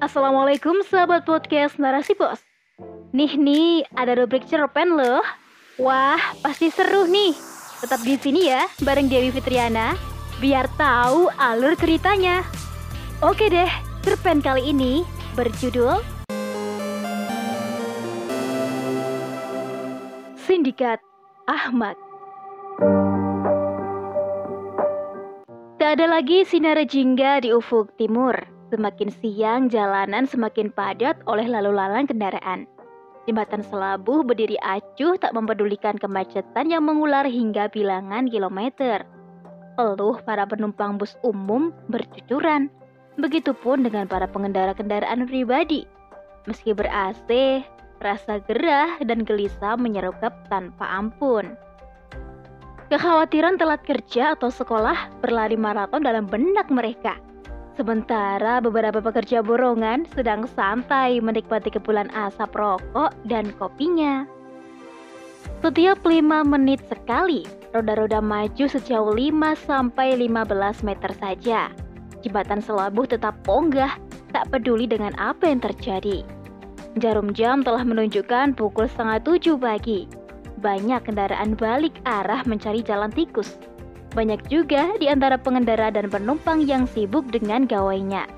Assalamualaikum sahabat podcast Narasi Bos. Nih nih, ada rubrik cerpen loh. Wah, pasti seru nih. Tetap di sini ya, bareng Dewi Fitriana, biar tahu alur ceritanya. Oke deh, cerpen kali ini berjudul Sindikat Ahmad. Tak ada lagi sinar jingga di ufuk timur. Semakin siang, jalanan semakin padat oleh lalu lalang kendaraan. Jembatan Selabuh berdiri acuh tak mempedulikan kemacetan yang mengular hingga bilangan kilometer. Peluh para penumpang bus umum bercucuran. Begitupun dengan para pengendara kendaraan pribadi. Meski ber-AC, rasa gerah dan gelisah menyergap tanpa ampun. Kekhawatiran telat kerja atau sekolah berlari maraton dalam benak mereka. Sementara beberapa pekerja borongan sedang santai menikmati kepulan asap rokok dan kopinya. Setiap 5 menit sekali, roda-roda maju sejauh 5 sampai 15 meter saja. Jembatan selabuh tetap ponggah, tak peduli dengan apa yang terjadi. Jarum jam telah menunjukkan pukul setengah tujuh pagi banyak kendaraan balik arah mencari jalan tikus. Banyak juga di antara pengendara dan penumpang yang sibuk dengan gawainya.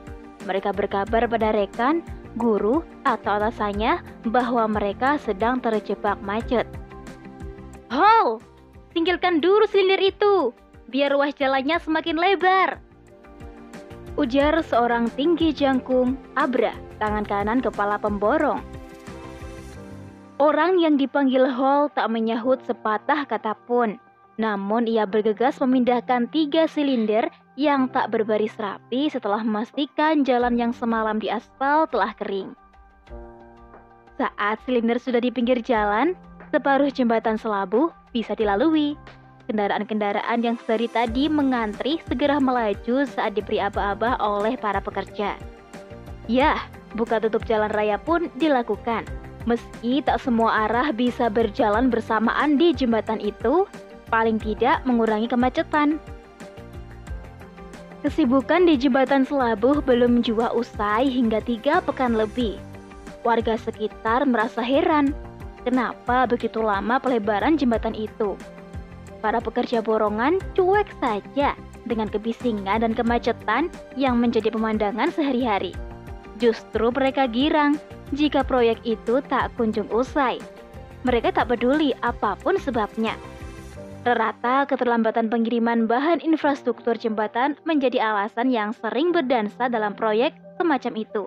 Mereka berkabar pada rekan, guru, atau atasannya bahwa mereka sedang terjebak macet. Hol, tinggalkan dulu silinder itu, biar ruas jalannya semakin lebar. Ujar seorang tinggi jangkung, Abra, tangan kanan kepala pemborong. Orang yang dipanggil Hall tak menyahut sepatah kata pun. Namun ia bergegas memindahkan tiga silinder yang tak berbaris rapi setelah memastikan jalan yang semalam di aspal telah kering. Saat silinder sudah di pinggir jalan, separuh jembatan selabu bisa dilalui. Kendaraan-kendaraan yang dari tadi mengantri segera melaju saat diberi aba-aba oleh para pekerja. Ya, buka tutup jalan raya pun dilakukan. Meski tak semua arah bisa berjalan bersamaan di jembatan itu, paling tidak mengurangi kemacetan. Kesibukan di jembatan Selabuh belum jua usai hingga tiga pekan lebih. Warga sekitar merasa heran, kenapa begitu lama pelebaran jembatan itu. Para pekerja borongan cuek saja dengan kebisingan dan kemacetan yang menjadi pemandangan sehari-hari. Justru mereka girang jika proyek itu tak kunjung usai. Mereka tak peduli apa pun sebabnya. Rata keterlambatan pengiriman bahan infrastruktur jembatan menjadi alasan yang sering berdansa dalam proyek semacam itu.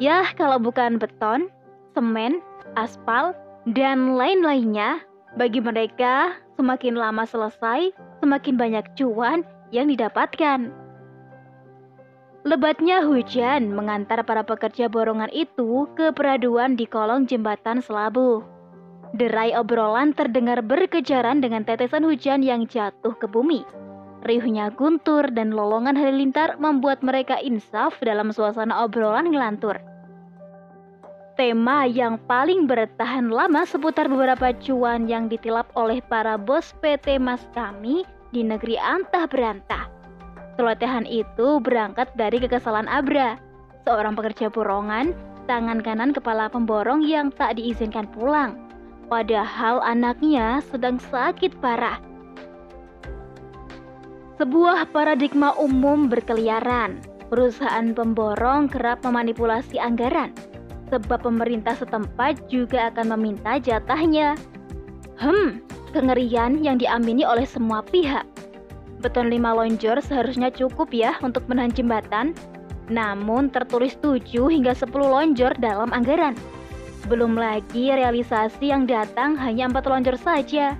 Yah, kalau bukan beton, semen, aspal, dan lain-lainnya, bagi mereka semakin lama selesai, semakin banyak cuan yang didapatkan. Lebatnya hujan mengantar para pekerja borongan itu ke peraduan di kolong jembatan selabu. Derai obrolan terdengar berkejaran dengan tetesan hujan yang jatuh ke bumi. Riuhnya guntur dan lolongan halilintar membuat mereka insaf dalam suasana obrolan ngelantur. Tema yang paling bertahan lama seputar beberapa cuan yang ditilap oleh para bos PT Mas kami di negeri antah berantah Celotehan itu berangkat dari kekesalan Abra, seorang pekerja borongan, tangan kanan kepala pemborong yang tak diizinkan pulang. Padahal anaknya sedang sakit parah. Sebuah paradigma umum berkeliaran. Perusahaan pemborong kerap memanipulasi anggaran, sebab pemerintah setempat juga akan meminta jatahnya. Hmm, kengerian yang diamini oleh semua pihak. Beton 5 lonjor seharusnya cukup ya untuk menahan jembatan, namun tertulis 7 hingga 10 lonjor dalam anggaran. Belum lagi realisasi yang datang hanya 4 lonjor saja.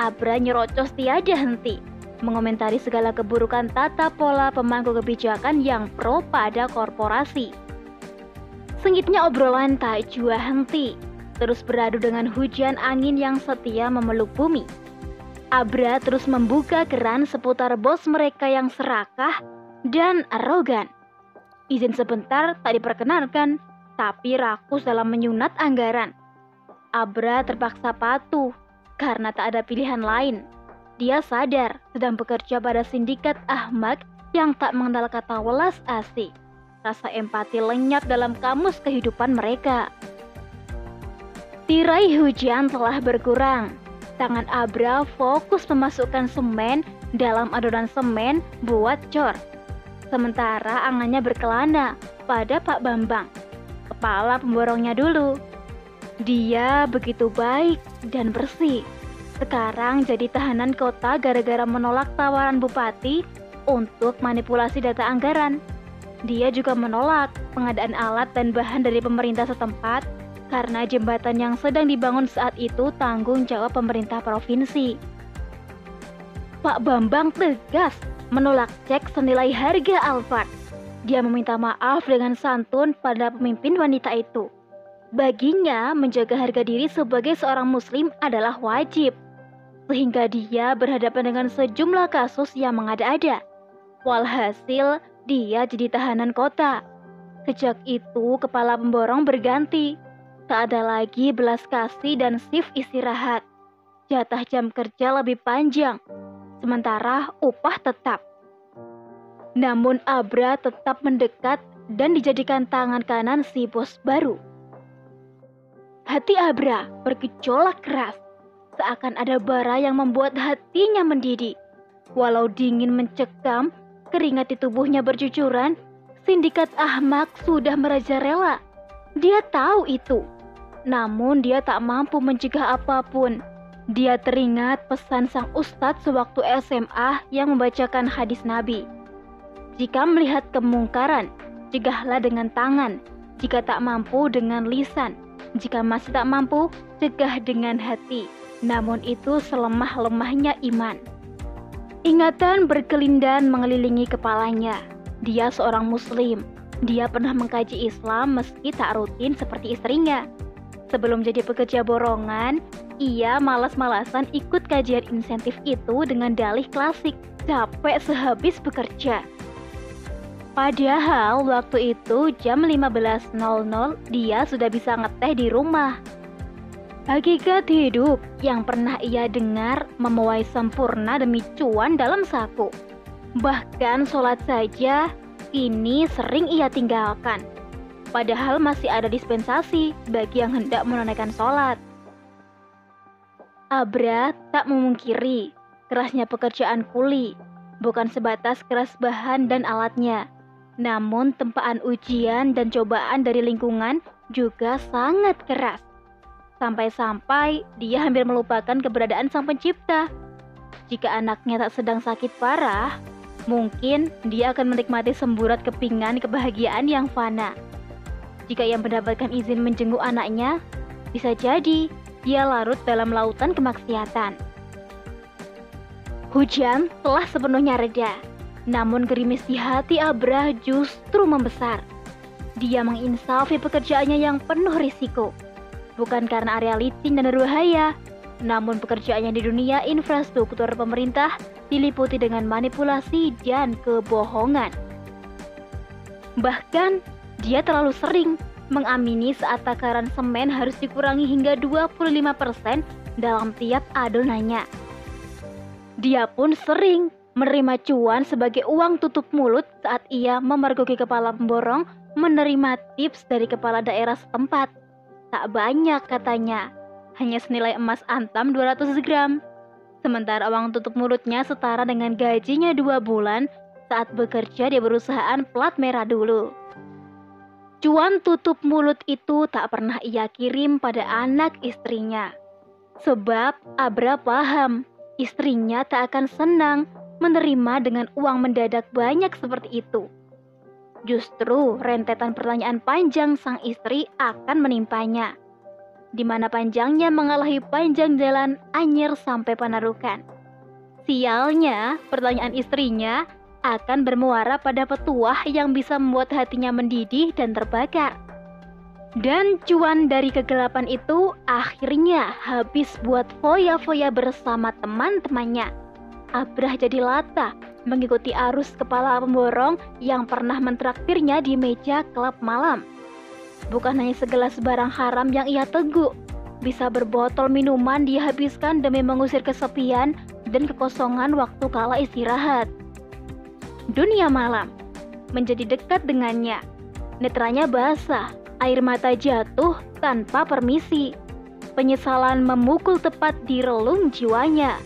Abra nyerocos tiada henti, mengomentari segala keburukan tata pola pemangku kebijakan yang pro pada korporasi. Sengitnya obrolan tak jua henti, terus beradu dengan hujan angin yang setia memeluk bumi. Abra terus membuka keran seputar bos mereka yang serakah dan arogan. Izin sebentar tak diperkenankan, tapi rakus dalam menyunat anggaran. Abra terpaksa patuh karena tak ada pilihan lain. Dia sadar sedang bekerja pada sindikat Ahmad yang tak mengenal kata welas asih. Rasa empati lenyap dalam kamus kehidupan mereka. Tirai hujan telah berkurang. Tangan Abra fokus memasukkan semen dalam adonan semen buat cor. Sementara angannya berkelana pada Pak Bambang, kepala pemborongnya dulu. Dia begitu baik dan bersih. Sekarang jadi tahanan kota gara-gara menolak tawaran bupati untuk manipulasi data anggaran. Dia juga menolak pengadaan alat dan bahan dari pemerintah setempat karena jembatan yang sedang dibangun saat itu tanggung jawab pemerintah provinsi. Pak Bambang tegas menolak cek senilai harga Alphard. Dia meminta maaf dengan santun pada pemimpin wanita itu. Baginya, menjaga harga diri sebagai seorang muslim adalah wajib. Sehingga dia berhadapan dengan sejumlah kasus yang mengada-ada. Walhasil, dia jadi tahanan kota. Sejak itu, kepala pemborong berganti. Tak ada lagi belas kasih dan shift istirahat. Jatah jam kerja lebih panjang, sementara upah tetap. Namun Abra tetap mendekat dan dijadikan tangan kanan si bos baru. Hati Abra bergejolak keras, seakan ada bara yang membuat hatinya mendidih. Walau dingin mencekam, keringat di tubuhnya bercucuran, sindikat Ahmak sudah merajalela. Dia tahu itu. Namun dia tak mampu mencegah apa pun. Dia teringat pesan sang ustadz sewaktu SMA yang membacakan hadis Nabi. Jika melihat kemungkaran, cegahlah dengan tangan. Jika tak mampu dengan lisan. Jika masih tak mampu, cegah dengan hati. Namun itu selemah-lemahnya iman. Ingatan berkelindan mengelilingi kepalanya. Dia seorang muslim. Dia pernah mengkaji Islam meski tak rutin seperti istrinya. Sebelum jadi pekerja borongan, ia malas-malasan ikut kajian insentif itu dengan dalih klasik, capek sehabis bekerja. Padahal waktu itu jam 15.00 dia sudah bisa ngeteh di rumah. Hakikat hidup yang pernah ia dengar memuai sempurna demi cuan dalam saku. Bahkan sholat saja ini sering ia tinggalkan padahal masih ada dispensasi bagi yang hendak menunaikan sholat. Abra tak memungkiri kerasnya pekerjaan kuli, bukan sebatas keras bahan dan alatnya, namun tempaan ujian dan cobaan dari lingkungan juga sangat keras. Sampai-sampai dia hampir melupakan keberadaan sang pencipta. Jika anaknya tak sedang sakit parah, mungkin dia akan menikmati semburat kepingan kebahagiaan yang fana. Jika ia mendapatkan izin menjenguk anaknya, bisa jadi ia larut dalam lautan kemaksiatan. Hujan telah sepenuhnya reda, namun gerimis di hati Abra justru membesar. Dia menginsafi pekerjaannya yang penuh risiko, bukan karena area licin dan berbahaya, namun pekerjaannya di dunia infrastruktur pemerintah diliputi dengan manipulasi dan kebohongan. Bahkan dia terlalu sering mengamini saat takaran semen harus dikurangi hingga 25% dalam tiap adonannya. Dia pun sering menerima cuan sebagai uang tutup mulut saat ia memergoki kepala pemborong menerima tips dari kepala daerah setempat. Tak banyak katanya, hanya senilai emas antam 200 gram. Sementara uang tutup mulutnya setara dengan gajinya dua bulan saat bekerja di perusahaan plat merah dulu. Cuan tutup mulut itu tak pernah ia kirim pada anak istrinya. Sebab Abra paham, istrinya tak akan senang menerima dengan uang mendadak banyak seperti itu. Justru rentetan pertanyaan panjang sang istri akan menimpanya. Di mana panjangnya mengalahi panjang jalan Anyer sampai Panarukan. Sialnya, pertanyaan istrinya akan bermuara pada petuah yang bisa membuat hatinya mendidih dan terbakar. Dan cuan dari kegelapan itu akhirnya habis buat foya-foya bersama teman-temannya. Abrah jadi lata mengikuti arus kepala pemborong yang pernah mentraktirnya di meja klub malam. Bukan hanya segelas barang haram yang ia teguk, bisa berbotol minuman dihabiskan demi mengusir kesepian dan kekosongan waktu kala istirahat. Dunia malam, menjadi dekat dengannya. Netranya basah, air mata jatuh tanpa permisi. Penyesalan memukul tepat di relung jiwanya.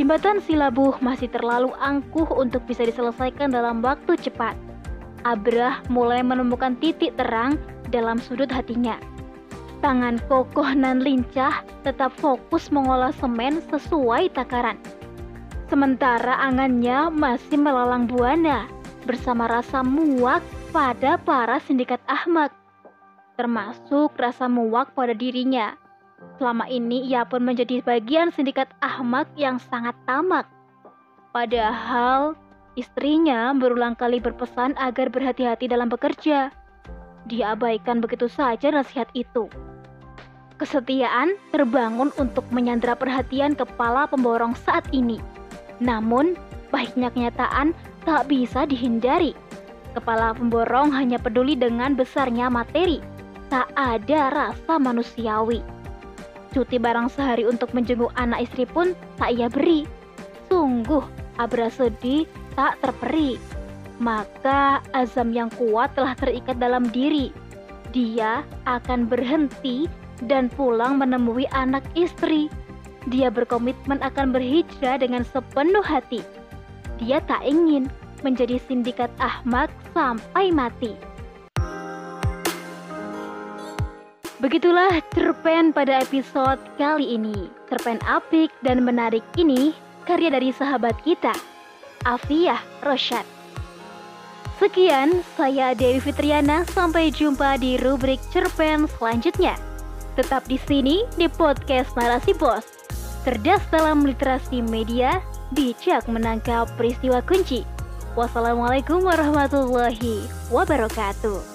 Jembatan Silabuh masih terlalu angkuh untuk bisa diselesaikan dalam waktu cepat. Abrah mulai menemukan titik terang dalam sudut hatinya. Tangan kokoh nan lincah tetap fokus mengolah semen sesuai takaran. Sementara angannya masih melalang buana bersama rasa muak pada para sindikat Ahmad, termasuk rasa muak pada dirinya. Selama ini ia pun menjadi bagian sindikat Ahmad yang sangat tamak. Padahal istrinya berulang kali berpesan agar berhati-hati dalam bekerja. Dia abaikan begitu saja nasihat itu. Kesetiaan terbangun untuk menyandra perhatian kepala pemborong saat ini. Namun, baiknya kenyataan tak bisa dihindari. Kepala pemborong hanya peduli dengan besarnya materi, tak ada rasa manusiawi. Cuti barang sehari untuk menjenguk anak istri pun tak ia beri. Sungguh, Abra sedih tak terperi. Maka azam yang kuat telah terikat dalam diri. Dia akan berhenti dan pulang menemui anak istri. Dia berkomitmen akan berhijrah dengan sepenuh hati dia tak ingin menjadi sindikat Ahmad sampai mati. Begitulah cerpen pada episode kali ini. Cerpen apik dan menarik ini karya dari sahabat kita, Afiyah Rosyad. Sekian, saya Dewi Fitriana. Sampai jumpa di rubrik cerpen selanjutnya. Tetap di sini di podcast Narasi Bos. Cerdas dalam literasi media, bijak menangkap peristiwa kunci. Wassalamualaikum warahmatullahi wabarakatuh.